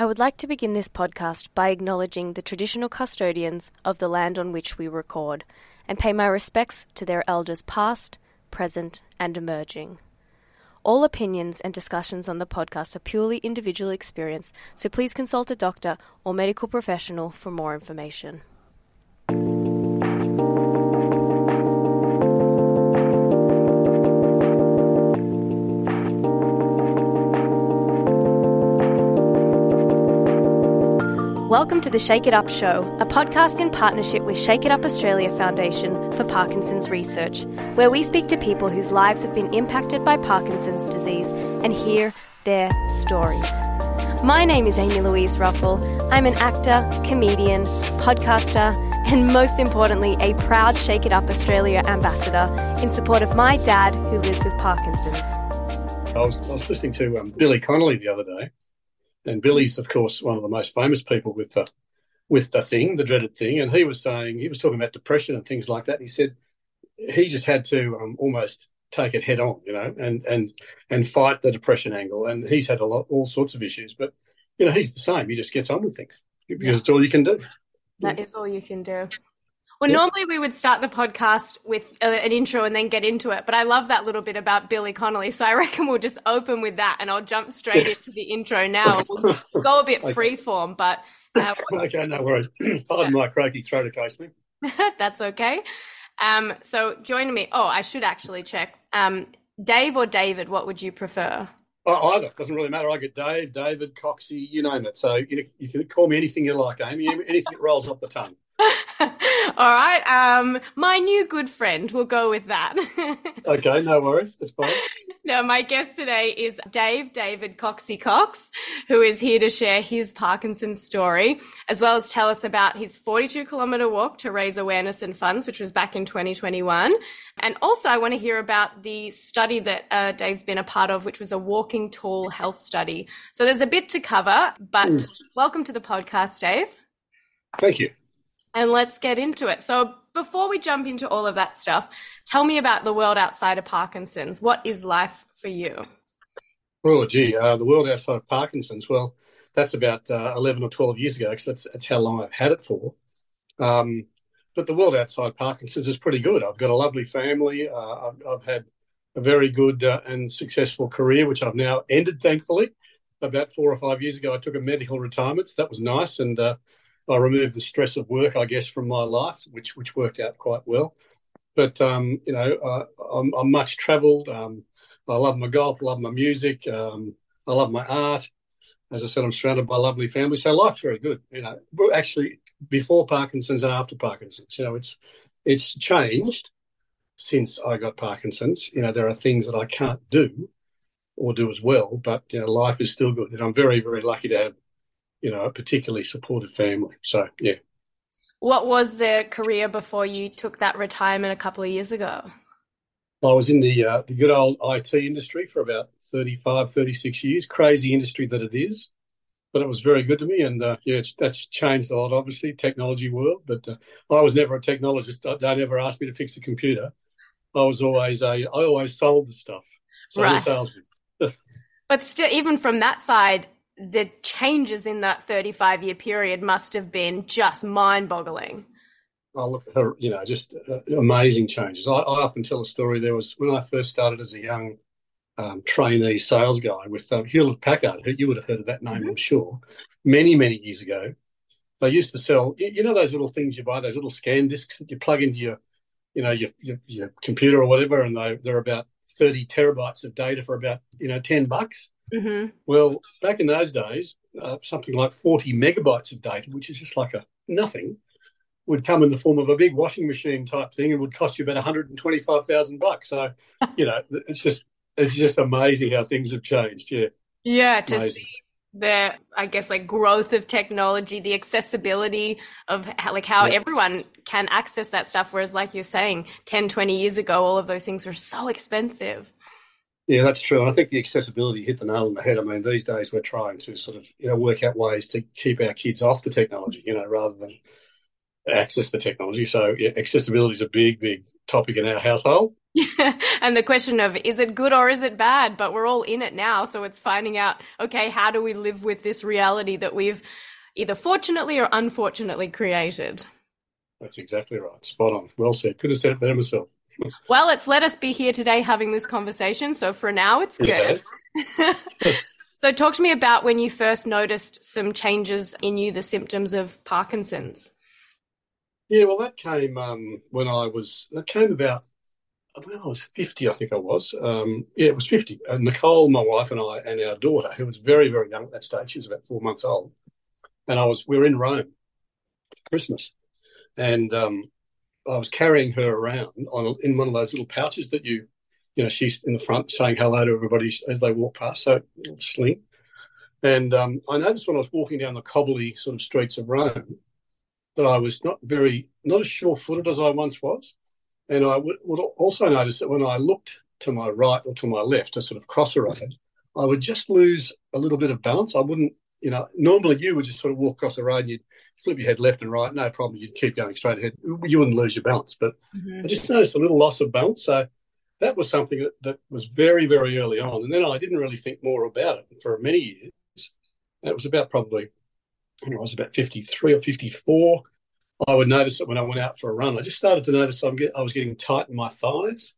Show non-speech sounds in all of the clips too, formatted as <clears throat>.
I would like to begin this podcast by acknowledging the traditional custodians of the land on which we record and pay my respects to their elders past, present, and emerging. All opinions and discussions on the podcast are purely individual experience, so please consult a doctor or medical professional for more information. Welcome to the Shake It Up Show, a podcast in partnership with Shake It Up Australia Foundation for Parkinson's Research, where we speak to people whose lives have been impacted by Parkinson's disease and hear their stories. My name is Amy Louise Ruffle. I'm an actor, comedian, podcaster, and most importantly, a proud Shake It Up Australia ambassador in support of my dad who lives with Parkinson's. I was, I was listening to um, Billy Connolly the other day and Billy's, of course, one of the most famous people with the with the thing, the dreaded thing. And he was saying he was talking about depression and things like that. And he said he just had to um, almost take it head on, you know, and and and fight the depression angle. And he's had a lot, all sorts of issues, but you know, he's the same. He just gets on with things because yeah. it's all you can do. That is all you can do. Well, yeah. normally we would start the podcast with a, an intro and then get into it, but I love that little bit about Billy Connolly. So I <laughs> reckon we'll just open with that and I'll jump straight into the intro now. We'll <laughs> go a bit okay. free form, but. Uh, <laughs> okay, no worries. <clears throat> Pardon yeah. my croaky throat occasionally. That's okay. Um, so joining me, oh, I should actually check. Um, Dave or David, what would you prefer? Oh, either doesn't really matter. I get Dave, David, Coxie, you name it. So you, you can call me anything you like, Amy. Anything that rolls off the tongue. <laughs> All right. Um, my new good friend. We'll go with that. <laughs> okay, no worries. That's fine. Now, my guest today is Dave David Coxie Cox, who is here to share his Parkinson's story, as well as tell us about his 42 kilometer walk to raise awareness and funds, which was back in 2021. And also, I want to hear about the study that uh, Dave's been a part of, which was a walking tall health study. So there's a bit to cover, but mm. welcome to the podcast, Dave. Thank you and let's get into it. So, before we jump into all of that stuff, tell me about the world outside of Parkinson's. What is life for you? Oh, gee, uh, the world outside of Parkinson's. Well, that's about uh, 11 or 12 years ago because that's, that's how long I've had it for. Um, but the world outside Parkinson's is pretty good. I've got a lovely family. Uh, I've, I've, had a very good uh, and successful career, which I've now ended, thankfully. About four or five years ago, I took a medical retirement. So that was nice. And uh, I removed the stress of work, I guess, from my life, which which worked out quite well. But um, you know, uh, I'm, I'm, much travelled. Um, I love my golf, I love my music, um, I love my art. As I said, I'm surrounded by lovely family, so life's very good. You know, actually, before Parkinson's and after Parkinson's, you know, it's it's changed since I got Parkinson's. You know, there are things that I can't do or do as well, but you know, life is still good, and I'm very, very lucky to have you know, a particularly supportive family. So, yeah. What was their career before you took that retirement a couple of years ago? I was in the uh, the good old IT industry for about 35, 36 years. Crazy industry that it is, but it was very good to me. And uh, yeah, it's that's changed a lot, obviously, technology world. But uh, I was never a technologist. Don't ever ask me to fix a computer. I was always a. I always sold the stuff. So right. salesman. <laughs> but still, even from that side, the changes in that 35 year period must have been just mind boggling. I look at her, you know, just uh, amazing changes. I, I, often tell a story. There was when I first started as a young um, trainee sales guy with um, Hewlett Packard. You would have heard of that name, mm-hmm. I'm sure. Many, many years ago, they used to sell. You know those little things you buy, those little scan discs that you plug into your, you know, your your, your computer or whatever, and they they're about 30 terabytes of data for about you know 10 bucks. Mm-hmm. Well, back in those days, uh, something like 40 megabytes of data, which is just like a nothing, would come in the form of a big washing machine type thing and would cost you about 125,000 bucks. So, <laughs> you know, it's just it's just amazing how things have changed. Yeah. Yeah, to amazing. see the I guess like growth of technology, the accessibility of how, like how yeah. everyone can access that stuff whereas like you're saying 10 20 years ago all of those things were so expensive. Yeah, that's true. I think the accessibility hit the nail on the head. I mean, these days we're trying to sort of you know work out ways to keep our kids off the technology, you know, rather than access the technology. So yeah, accessibility is a big, big topic in our household. <laughs> and the question of is it good or is it bad? But we're all in it now, so it's finding out okay, how do we live with this reality that we've either fortunately or unfortunately created? That's exactly right. Spot on. Well said. Could have said it better myself. Well, it's let us be here today having this conversation. So for now, it's good. <laughs> so talk to me about when you first noticed some changes in you, the symptoms of Parkinson's. Yeah, well, that came um, when I was, that came about when I was 50, I think I was. Um, yeah, it was 50. Uh, Nicole, my wife, and I, and our daughter, who was very, very young at that stage, she was about four months old. And I was, we were in Rome Christmas. And um, I was carrying her around on in one of those little pouches that you, you know, she's in the front saying hello to everybody as they walk past. So sling. And um, I noticed when I was walking down the cobbly sort of streets of Rome that I was not very, not as sure-footed as I once was. And I would, would also notice that when I looked to my right or to my left to sort of cross a road, I would just lose a little bit of balance. I wouldn't, you know, normally you would just sort of walk across the road and you'd flip your head left and right, no problem. You'd keep going straight ahead. You wouldn't lose your balance. But mm-hmm. I just noticed a little loss of balance. So that was something that, that was very, very early on. And then I didn't really think more about it for many years. It was about probably, I, know, I was about 53 or 54. I would notice that when I went out for a run. I just started to notice I'm get, I was getting tight in my thighs,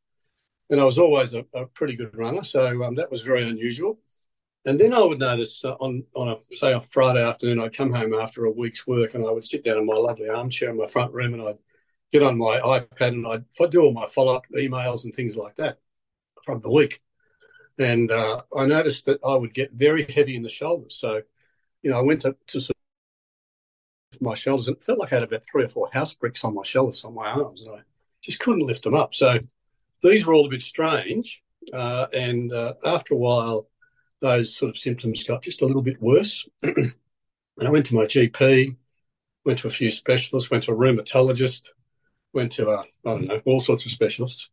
and I was always a, a pretty good runner, so um, that was very unusual. And then I would notice uh, on on a say a Friday afternoon, I'd come home after a week's work, and I would sit down in my lovely armchair in my front room, and I'd get on my iPad and I'd, I'd do all my follow up emails and things like that from the week. And uh, I noticed that I would get very heavy in the shoulders. So, you know, I went to, to sort my shoulders and it felt like I had about three or four house bricks on my shoulders, on my arms, and I just couldn't lift them up. So these were all a bit strange. Uh, and uh, after a while, those sort of symptoms got just a little bit worse. <clears throat> and I went to my GP, went to a few specialists, went to a rheumatologist, went to, a, I don't know, all sorts of specialists.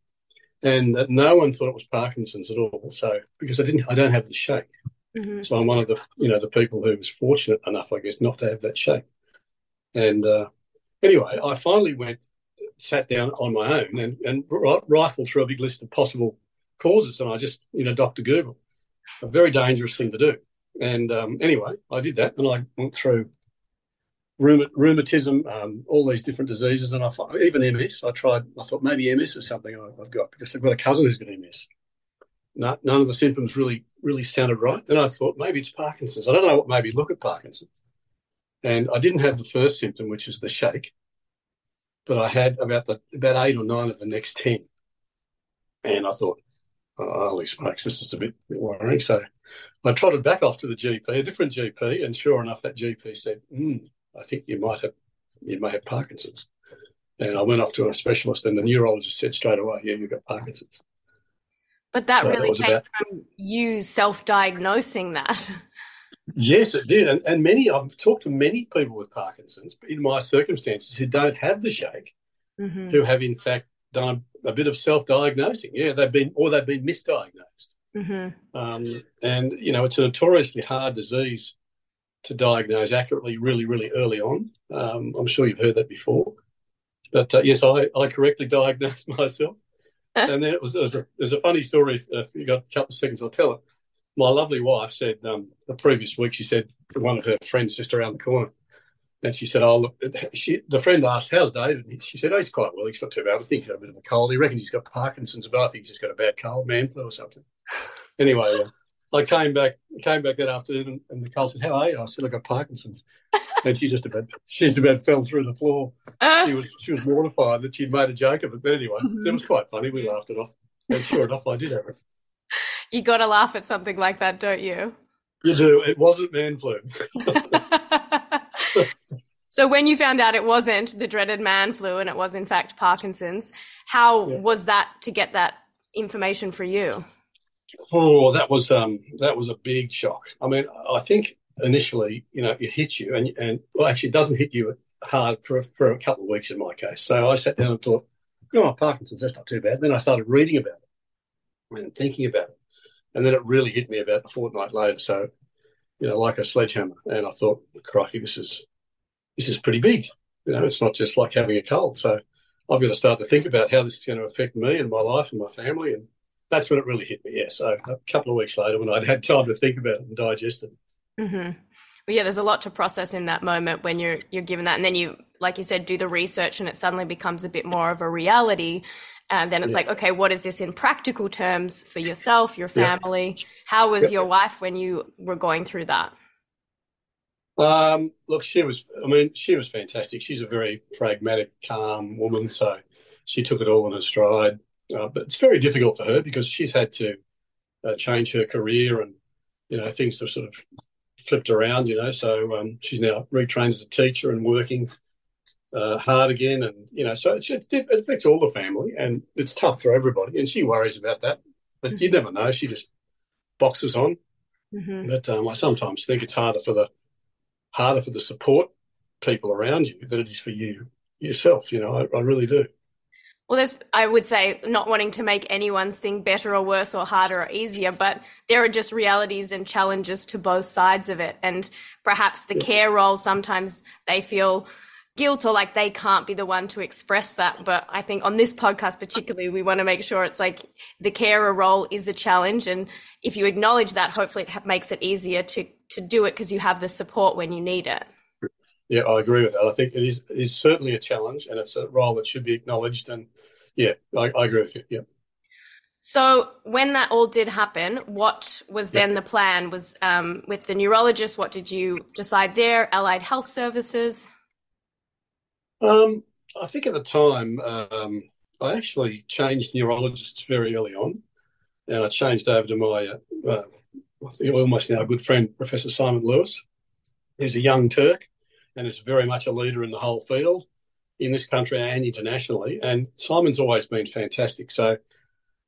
And uh, no one thought it was Parkinson's at all. So, because I didn't, I don't have the shake. Mm-hmm. So I'm one of the, you know, the people who was fortunate enough, I guess, not to have that shake. And uh, anyway, I finally went, sat down on my own and, and rifled through a big list of possible causes. And I just, you know, Dr. Google, a very dangerous thing to do. And um, anyway, I did that and I went through rheumatism, um, all these different diseases. And I thought, even MS, I tried, I thought maybe MS is something I've got because I've got a cousin who's got MS. No, none of the symptoms really, really sounded right. And I thought maybe it's Parkinson's. I don't know what made me look at Parkinson's. And I didn't have the first symptom, which is the shake, but I had about the about eight or nine of the next ten. And I thought, oh, holy smokes, this is a bit, bit worrying. So I trotted back off to the GP, a different GP, and sure enough, that GP said, mm, I think you might have you may have Parkinson's. And I went off to a specialist, and the neurologist said straight away, "Yeah, you've got Parkinson's." But that so really that came about... from you self-diagnosing that. <laughs> Yes, it did. And, and many, I've talked to many people with Parkinson's in my circumstances who don't have the shake, mm-hmm. who have in fact done a bit of self diagnosing. Yeah, they've been, or they've been misdiagnosed. Mm-hmm. Um, and, you know, it's a notoriously hard disease to diagnose accurately really, really early on. Um, I'm sure you've heard that before. But uh, yes, I, I correctly diagnosed <laughs> myself. <laughs> and then it was, it was, a, it was a funny story. If you got a couple of seconds, I'll tell it my lovely wife said um, the previous week, she said to one of her friends just around the corner, and she said, "Oh, look." She, the friend asked, "How's David?" She said, "Oh, he's quite well. He's not too bad. I think he's got a bit of a cold. He reckons he's got Parkinson's, but I think he's just got a bad cold, man flu or something." <laughs> Anyway, uh, I came back came back that afternoon, and, and Nicole said, "How are you?" I said, "I got Parkinson's," <laughs> and she just about she just about fell through the floor. Uh, she was she was mortified that she'd made a joke of it, but anyway, mm-hmm. it was quite funny. We laughed it off, and sure enough, I did have it you got to laugh at something like that, don't you? You do. It wasn't man flu. <laughs> so when you found out it wasn't the dreaded man flu and it was in fact Parkinson's, how yeah. was that to get that information for you? Oh, that was um, that was a big shock. I mean, I think initially, you know, it hits you, and and well, actually, it doesn't hit you hard for for a couple of weeks in my case. So I sat down and thought, oh, Parkinson's, that's not too bad. Then I started reading about it and thinking about it. And then it really hit me about a fortnight later. So, you know, like a sledgehammer. And I thought, crikey, this is this is pretty big. You know, it's not just like having a cold. So I've got to start to think about how this is going to affect me and my life and my family. And that's when it really hit me. Yeah. So a couple of weeks later, when I'd had time to think about it and digest it. Mm-hmm. Well, yeah, there's a lot to process in that moment when you're you're given that, and then you, like you said, do the research, and it suddenly becomes a bit more of a reality. And then it's yeah. like, okay, what is this in practical terms for yourself, your family? Yeah. How was yeah. your wife when you were going through that? Um, look, she was. I mean, she was fantastic. She's a very pragmatic, calm woman, so she took it all in her stride. Uh, but it's very difficult for her because she's had to uh, change her career, and you know things have sort of flipped around. You know, so um, she's now retrained as a teacher and working uh, hard again, and you know, so it, it, affects all the family, and it's tough for everybody. And she worries about that, but mm-hmm. you never know. She just boxes on. Mm-hmm. But um, I sometimes think it's harder for the harder for the support people around you than it is for you yourself. You know, I, I really do. Well, there's, I would say, not wanting to make anyone's thing better or worse or harder or easier, but there are just realities and challenges to both sides of it. And perhaps the yeah. care role, sometimes they feel guilt or like they can't be the one to express that. But I think on this podcast, particularly, we want to make sure it's like the carer role is a challenge. And if you acknowledge that, hopefully it makes it easier to to do it because you have the support when you need it. Yeah, I agree with that. I think it is it is certainly a challenge, and it's a role that should be acknowledged. And yeah, I, I agree with you. Yeah. So when that all did happen, what was then the plan? Was um, with the neurologist? What did you decide there? Allied Health Services. Um, I think at the time um, I actually changed neurologists very early on, and I changed over to my uh, uh I think almost now a good friend, Professor Simon Lewis. He's a young Turk and is very much a leader in the whole field in this country and internationally. And Simon's always been fantastic. So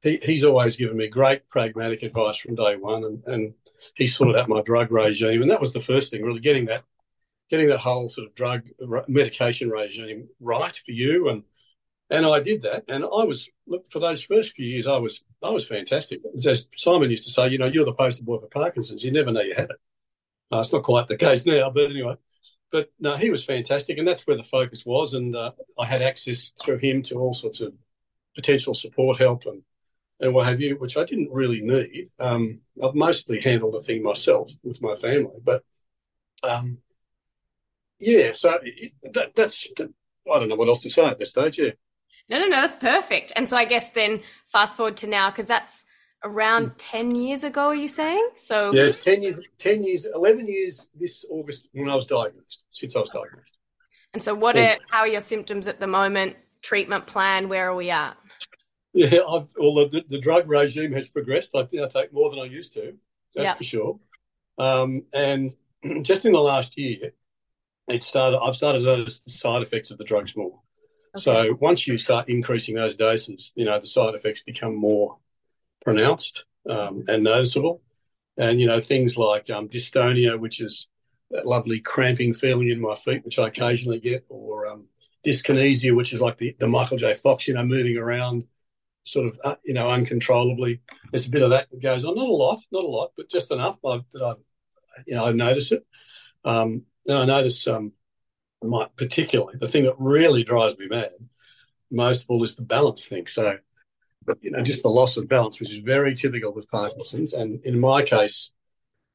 he, he's always given me great pragmatic advice from day one, and, and he sorted out my drug regime. And that was the first thing, really getting that getting that whole sort of drug medication regime right for you and and I did that, and I was look for those first few years. I was I was fantastic. As Simon used to say, you know, you're the poster boy for Parkinson's. You never know you had it. Uh, it's not quite the case now, but anyway. But no, he was fantastic, and that's where the focus was. And uh, I had access through him to all sorts of potential support help and and what have you, which I didn't really need. Um, I've mostly handled the thing myself with my family, but um, yeah. So it, that, that's I don't know what else to say at this stage. Yeah. No, no, no, that's perfect. And so I guess then fast forward to now, because that's around mm. 10 years ago, are you saying? So Yeah, it's 10 years, 10 years, 11 years this August when I was diagnosed, since I was diagnosed. And so what are, how are your symptoms at the moment? Treatment plan, where are we at? Yeah, I've, well, the, the drug regime has progressed. I think I take more than I used to, that's yep. for sure. Um, and <clears throat> just in the last year, it started. I've started to notice the side effects of the drugs more. Okay. So once you start increasing those doses, you know, the side effects become more pronounced um, and noticeable. And, you know, things like um, dystonia, which is that lovely cramping feeling in my feet, which I occasionally get, or um, dyskinesia, which is like the, the Michael J. Fox, you know, moving around sort of, uh, you know, uncontrollably. There's a bit of that that goes on. Not a lot, not a lot, but just enough I've, that I, you know, I notice it. Um, and I notice um, my, particularly the thing that really drives me mad most of all is the balance thing. So, you know, just the loss of balance, which is very typical with Parkinson's. And in my case,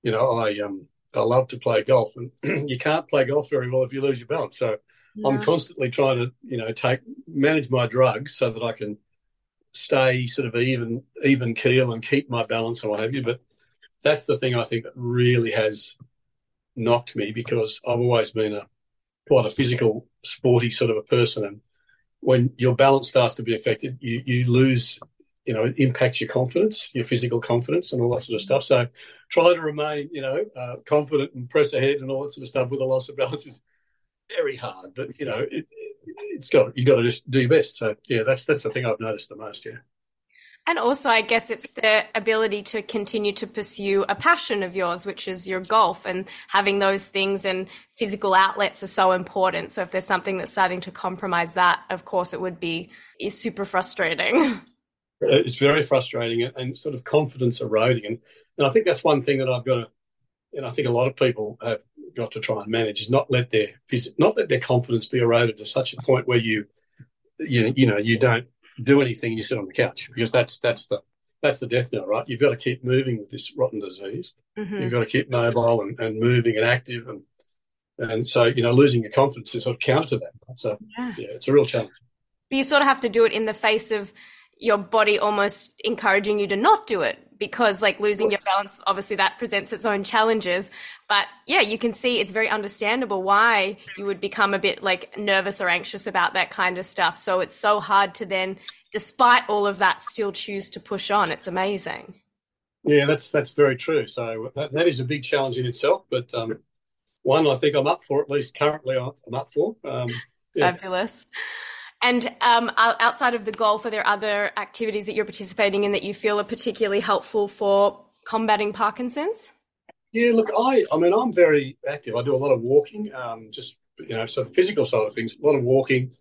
you know, I um I love to play golf, and <clears throat> you can't play golf very well if you lose your balance. So no. I'm constantly trying to, you know, take manage my drugs so that I can stay sort of even even keel and keep my balance and what have you. But that's the thing I think that really has knocked me because I've always been a quite a physical, sporty sort of a person. And when your balance starts to be affected, you, you lose, you know, it impacts your confidence, your physical confidence, and all that sort of stuff. So try to remain, you know, uh, confident and press ahead and all that sort of stuff with a loss of balance is very hard. But you know, it, it's got you got to just do your best. So yeah, that's that's the thing I've noticed the most. Yeah. And also, I guess it's the ability to continue to pursue a passion of yours, which is your golf, and having those things and physical outlets are so important. So, if there's something that's starting to compromise that, of course, it would be is super frustrating. <laughs> It's very frustrating and sort of confidence eroding, and and I think that's one thing that I've got to, and I think a lot of people have got to try and manage is not let their not let their confidence be eroded to such a point where you you you know you don't do anything and you sit on the couch because that's that's the that's the death knell, right? You've got to keep moving with this rotten disease. Mm-hmm. You've got to keep mobile and, and moving and active, and and so you know losing your confidence is sort of counter to that. So yeah. yeah, it's a real challenge. But you sort of have to do it in the face of your body almost encouraging you to not do it because like losing your balance obviously that presents its own challenges. But yeah you can see it's very understandable why you would become a bit like nervous or anxious about that kind of stuff. So it's so hard to then despite all of that still choose to push on. It's amazing. Yeah that's that's very true. So that, that is a big challenge in itself but um, one i think i'm up for at least currently i'm up for. Um, yeah. fabulous and um, outside of the golf, are there other activities that you're participating in that you feel are particularly helpful for combating Parkinson's? Yeah, look, I, I mean, I'm very active. I do a lot of walking, um, just you know, sort of physical side of things. A lot of walking,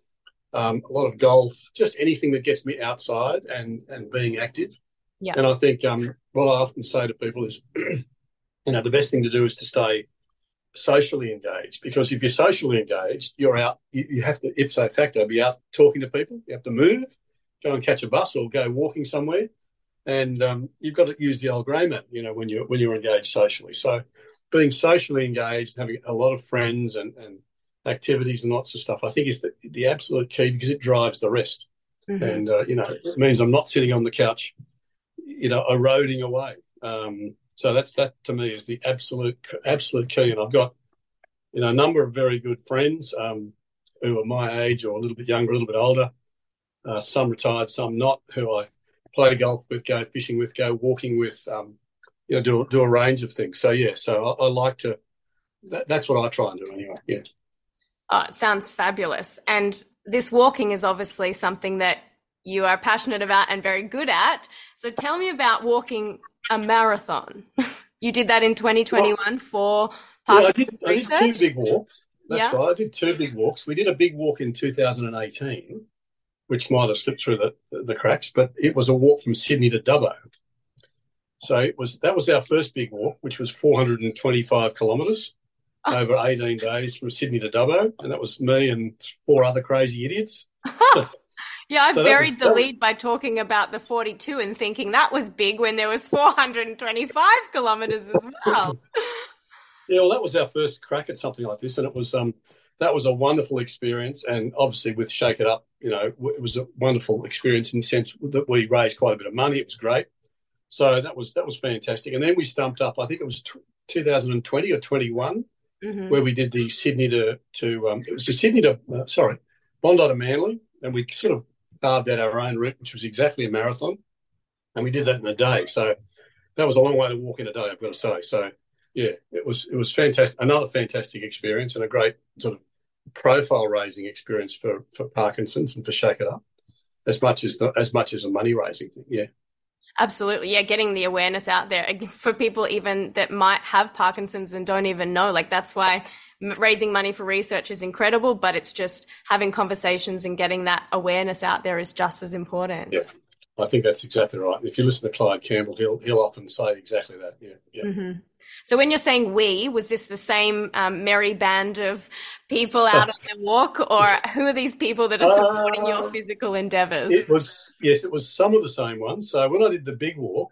um, a lot of golf, just anything that gets me outside and and being active. Yeah. And I think um, what I often say to people is, <clears throat> you know, the best thing to do is to stay socially engaged because if you're socially engaged, you're out, you, you, have to ipso facto be out talking to people. You have to move, go and catch a bus or go walking somewhere. And um, you've got to use the old grey man, you know, when you're, when you're engaged socially. So being socially engaged, and having a lot of friends and, and activities and lots of stuff, I think is the, the absolute key because it drives the rest. Mm-hmm. And, uh, you know, it means I'm not sitting on the couch, you know, eroding away. Um, so that's that to me is the absolute absolute key. And I've got you know a number of very good friends um, who are my age or a little bit younger, a little bit older. Uh, some retired, some not. Who I play golf with, go fishing with, go walking with. Um, you know, do do a range of things. So yeah, so I, I like to. That, that's what I try and do anyway. Yeah. Oh, it sounds fabulous. And this walking is obviously something that you are passionate about and very good at. So tell me about walking a marathon. <laughs> you did that in 2021 well, for Parkinson's yeah, I did, I did two big walks. That's yeah. right. I did two big walks. We did a big walk in 2018, which might have slipped through the, the cracks, but it was a walk from Sydney to Dubbo. So it was that was our first big walk, which was 425 kilometres oh. <laughs> over 18 days from Sydney to Dubbo, and that was me and four other crazy idiots. <laughs> Yeah, I've so buried was, the lead by talking about the 42 and thinking that was big when there was 425 kilometres as well. <laughs> yeah, well, that was our first crack at something like this, and it was um, that was a wonderful experience. And obviously, with Shake It Up, you know, it was a wonderful experience in the sense that we raised quite a bit of money. It was great. So that was that was fantastic. And then we stumped up. I think it was t- 2020 or 21, mm-hmm. where we did the Sydney to to um, it was the Sydney to uh, sorry Bondi to Manly, and we sort of carved out our own route, which was exactly a marathon, and we did that in a day. So that was a long way to walk in a day, I've got to say. So yeah, it was it was fantastic, another fantastic experience, and a great sort of profile raising experience for for Parkinson's and for Shake It Up, as much as the, as much as a money raising thing. Yeah. Absolutely. Yeah. Getting the awareness out there for people even that might have Parkinson's and don't even know. Like that's why raising money for research is incredible, but it's just having conversations and getting that awareness out there is just as important. Yeah. I think that's exactly right. If you listen to Clyde Campbell, he'll he'll often say exactly that. Yeah, yeah. Mm-hmm. So when you're saying we, was this the same um, merry band of people <laughs> out on the walk, or who are these people that are supporting uh, your physical endeavours? It was yes, it was some of the same ones. So when I did the big walk,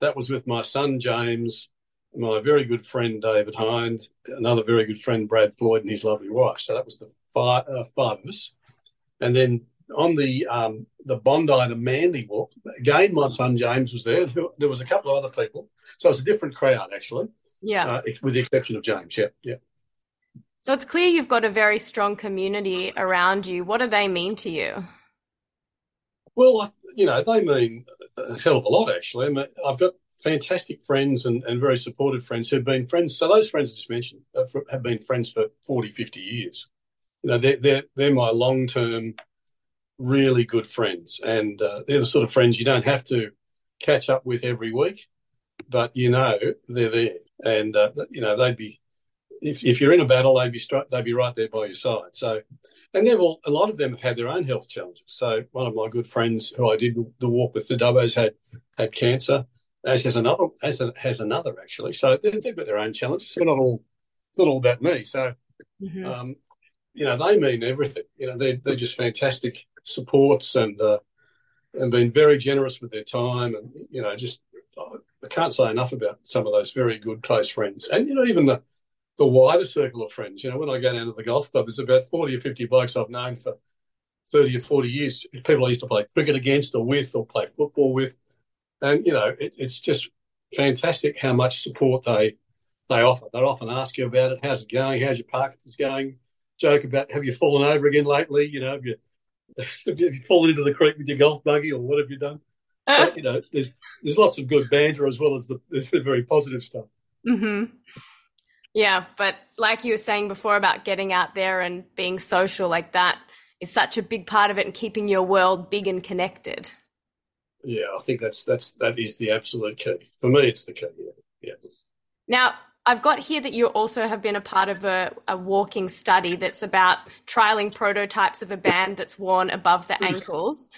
that was with my son James, my very good friend David Hind, another very good friend Brad Floyd, and his lovely wife. So that was the five, uh, five of us, and then on the um, the Bondi the Manly walk, again, my son James was there. There was a couple of other people, so it's a different crowd actually. Yeah, uh, with the exception of James. Yeah, yeah. So it's clear you've got a very strong community around you. What do they mean to you? Well, you know, they mean a hell of a lot actually. I mean, I've got fantastic friends and, and very supportive friends who've been friends. So those friends I just mentioned have been friends for 40, 50 years. You know, they're, they're, they're my long term really good friends, and uh, they're the sort of friends you don't have to catch up with every week, but you know they're there, and uh, you know they'd be if, if you're in a battle, they'd be they'd be right there by your side. So, and they've all a lot of them have had their own health challenges. So, one of my good friends who I did the walk with, the Dubbos, had had cancer, as has another, as has another actually. So they've got their own challenges. They're not all it's not all about me. So, mm-hmm. um, you know, they mean everything. You know, they're they're just fantastic supports and uh, and been very generous with their time, and you know, just I can't say enough about some of those very good close friends, and you know, even the the wider circle of friends. You know, when I go down to the golf club, there's about forty or fifty blokes I've known for thirty or forty years. People I used to play cricket against, or with, or play football with, and you know, it, it's just fantastic how much support they they offer. They often ask you about it. How's it going? How's your Parkinson's going? Joke about have you fallen over again lately? You know, have you have you fallen into the creek with your golf buggy or what have you done? But, you know, there's there's lots of good banter as well as the, the very positive stuff. hmm Yeah, but like you were saying before about getting out there and being social, like that is such a big part of it and keeping your world big and connected. Yeah, I think that's that's that is the absolute key. For me, it's the key. Yeah. yeah. Now, I've got here that you also have been a part of a, a, walking study that's about trialing prototypes of a band that's worn above the ankles.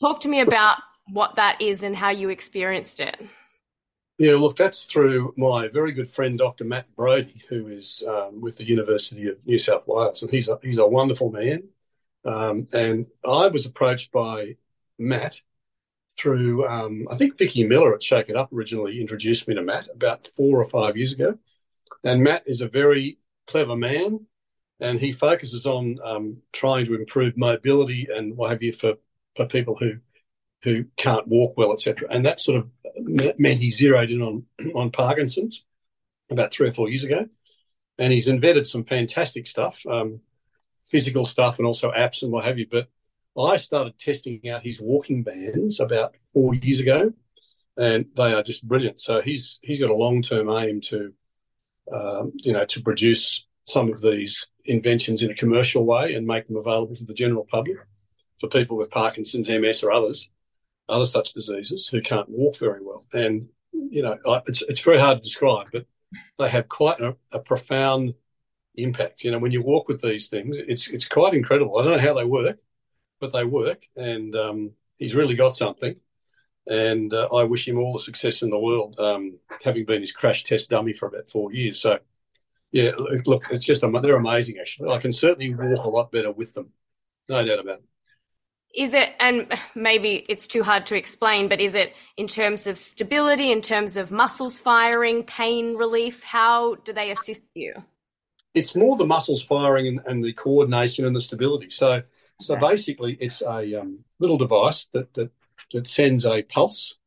Talk to me about what that is and how you experienced it. Yeah, look, that's through my very good friend, Dr. Matt Brodie, who is um, with the University of New South Wales, and he's a, he's a wonderful man. Um, and I was approached by Matt through, um, I think Vicky Miller at Shake It Up originally introduced me to Matt about four or five years ago. And Matt is a very clever man, and he focuses on um, trying to improve mobility and what have you for, for people who who can't walk well, etc. And that sort of meant he zeroed in on <clears throat> on Parkinson's about three or four years ago, and he's invented some fantastic stuff, um, physical stuff, and also apps and what have you. But I started testing out his walking bands about four years ago, and they are just brilliant. So he's he's got a long term aim to, um, you know, to produce some of these inventions in a commercial way and make them available to the general public for people with Parkinson's, MS, or others other such diseases who can't walk very well. And, you know, it's, it's very hard to describe, but they have quite a, a profound impact. You know, when you walk with these things, it's, it's quite incredible. I don't know how they work, but they work. And um, he's really got something. And uh, I wish him all the success in the world, um, having been his crash test dummy for about four years. So, yeah, look, it's just, they're amazing, actually. I can certainly walk a lot better with them. No doubt about it is it and maybe it's too hard to explain but is it in terms of stability in terms of muscles firing pain relief how do they assist you it's more the muscles firing and, and the coordination and the stability so so basically it's a um, little device that, that that sends a pulse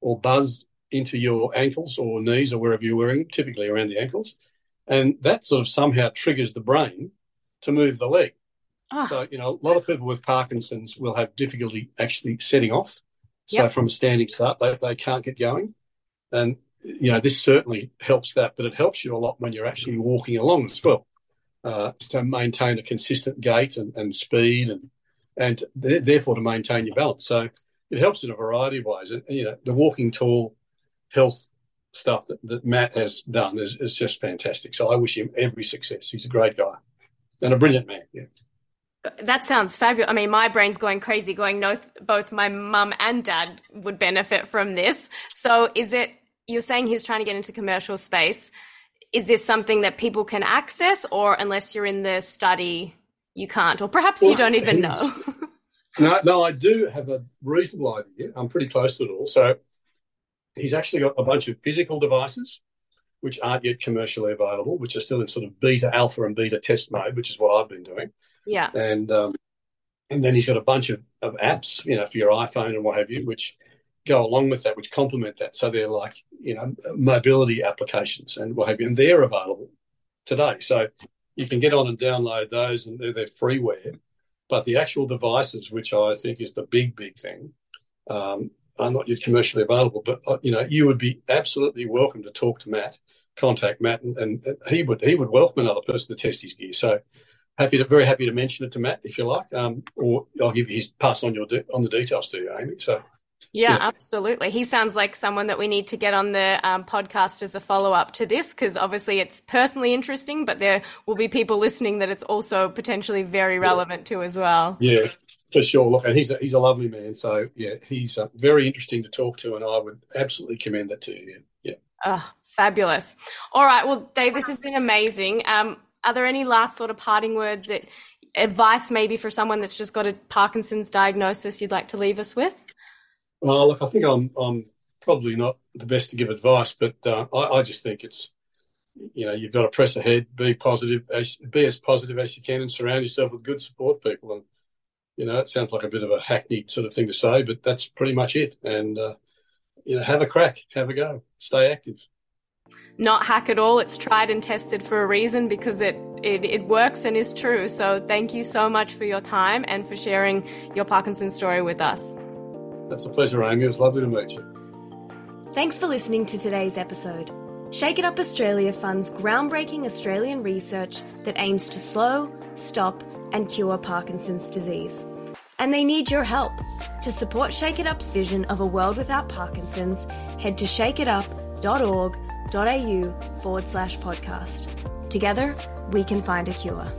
or buzz into your ankles or knees or wherever you're wearing typically around the ankles and that sort of somehow triggers the brain to move the leg Oh. So, you know, a lot of people with Parkinson's will have difficulty actually setting off. So, yep. from a standing start, they, they can't get going. And, you know, this certainly helps that, but it helps you a lot when you're actually walking along as well uh, to maintain a consistent gait and, and speed and, and th- therefore to maintain your balance. So, it helps in a variety of ways. And, you know, the walking tall health stuff that, that Matt has done is, is just fantastic. So, I wish him every success. He's a great guy and a brilliant man. Yeah. That sounds fabulous. I mean, my brain's going crazy, going, no, both my mum and dad would benefit from this. So, is it, you're saying he's trying to get into commercial space. Is this something that people can access, or unless you're in the study, you can't? Or perhaps well, you don't even know? <laughs> no, no, I do have a reasonable idea. I'm pretty close to it all. So, he's actually got a bunch of physical devices which aren't yet commercially available, which are still in sort of beta, alpha, and beta test mode, which is what I've been doing. Yeah. And um, and then he's got a bunch of, of apps, you know, for your iPhone and what have you, which go along with that, which complement that. So they're like, you know, mobility applications and what have you, and they're available today. So you can get on and download those, and they're, they're freeware. But the actual devices, which I think is the big, big thing, um, are not yet commercially available. But uh, you know, you would be absolutely welcome to talk to Matt, contact Matt, and, and he would he would welcome another person to test his gear. So happy to very happy to mention it to Matt if you like, um, or I'll give you his pass on your de- on the details to you, Amy. So. Yeah, yeah, absolutely. He sounds like someone that we need to get on the um, podcast as a follow up to this because obviously it's personally interesting, but there will be people listening that it's also potentially very relevant yeah. to as well. Yeah, for sure. Look, and he's a, he's a lovely man. So yeah, he's uh, very interesting to talk to, and I would absolutely commend that to you. Yeah. Oh, fabulous. All right. Well, Dave, this has been amazing. Um, are there any last sort of parting words that advice maybe for someone that's just got a Parkinson's diagnosis you'd like to leave us with? Well, look, I think I'm I'm probably not the best to give advice, but uh, I, I, just think it's you know you've got to press ahead, be positive, as, be as positive as you can, and surround yourself with good support people. And you know, it sounds like a bit of a hackneyed sort of thing to say, but that's pretty much it. And uh, you know, have a crack, have a go, stay active. Not hack at all. It's tried and tested for a reason because it, it, it works and is true. So thank you so much for your time and for sharing your Parkinson's story with us. That's a pleasure, Amy. It was lovely to meet you. Thanks for listening to today's episode. Shake It Up Australia funds groundbreaking Australian research that aims to slow, stop, and cure Parkinson's disease. And they need your help. To support Shake It Up's vision of a world without Parkinson's, head to shakeitup.org.au forward slash podcast. Together, we can find a cure.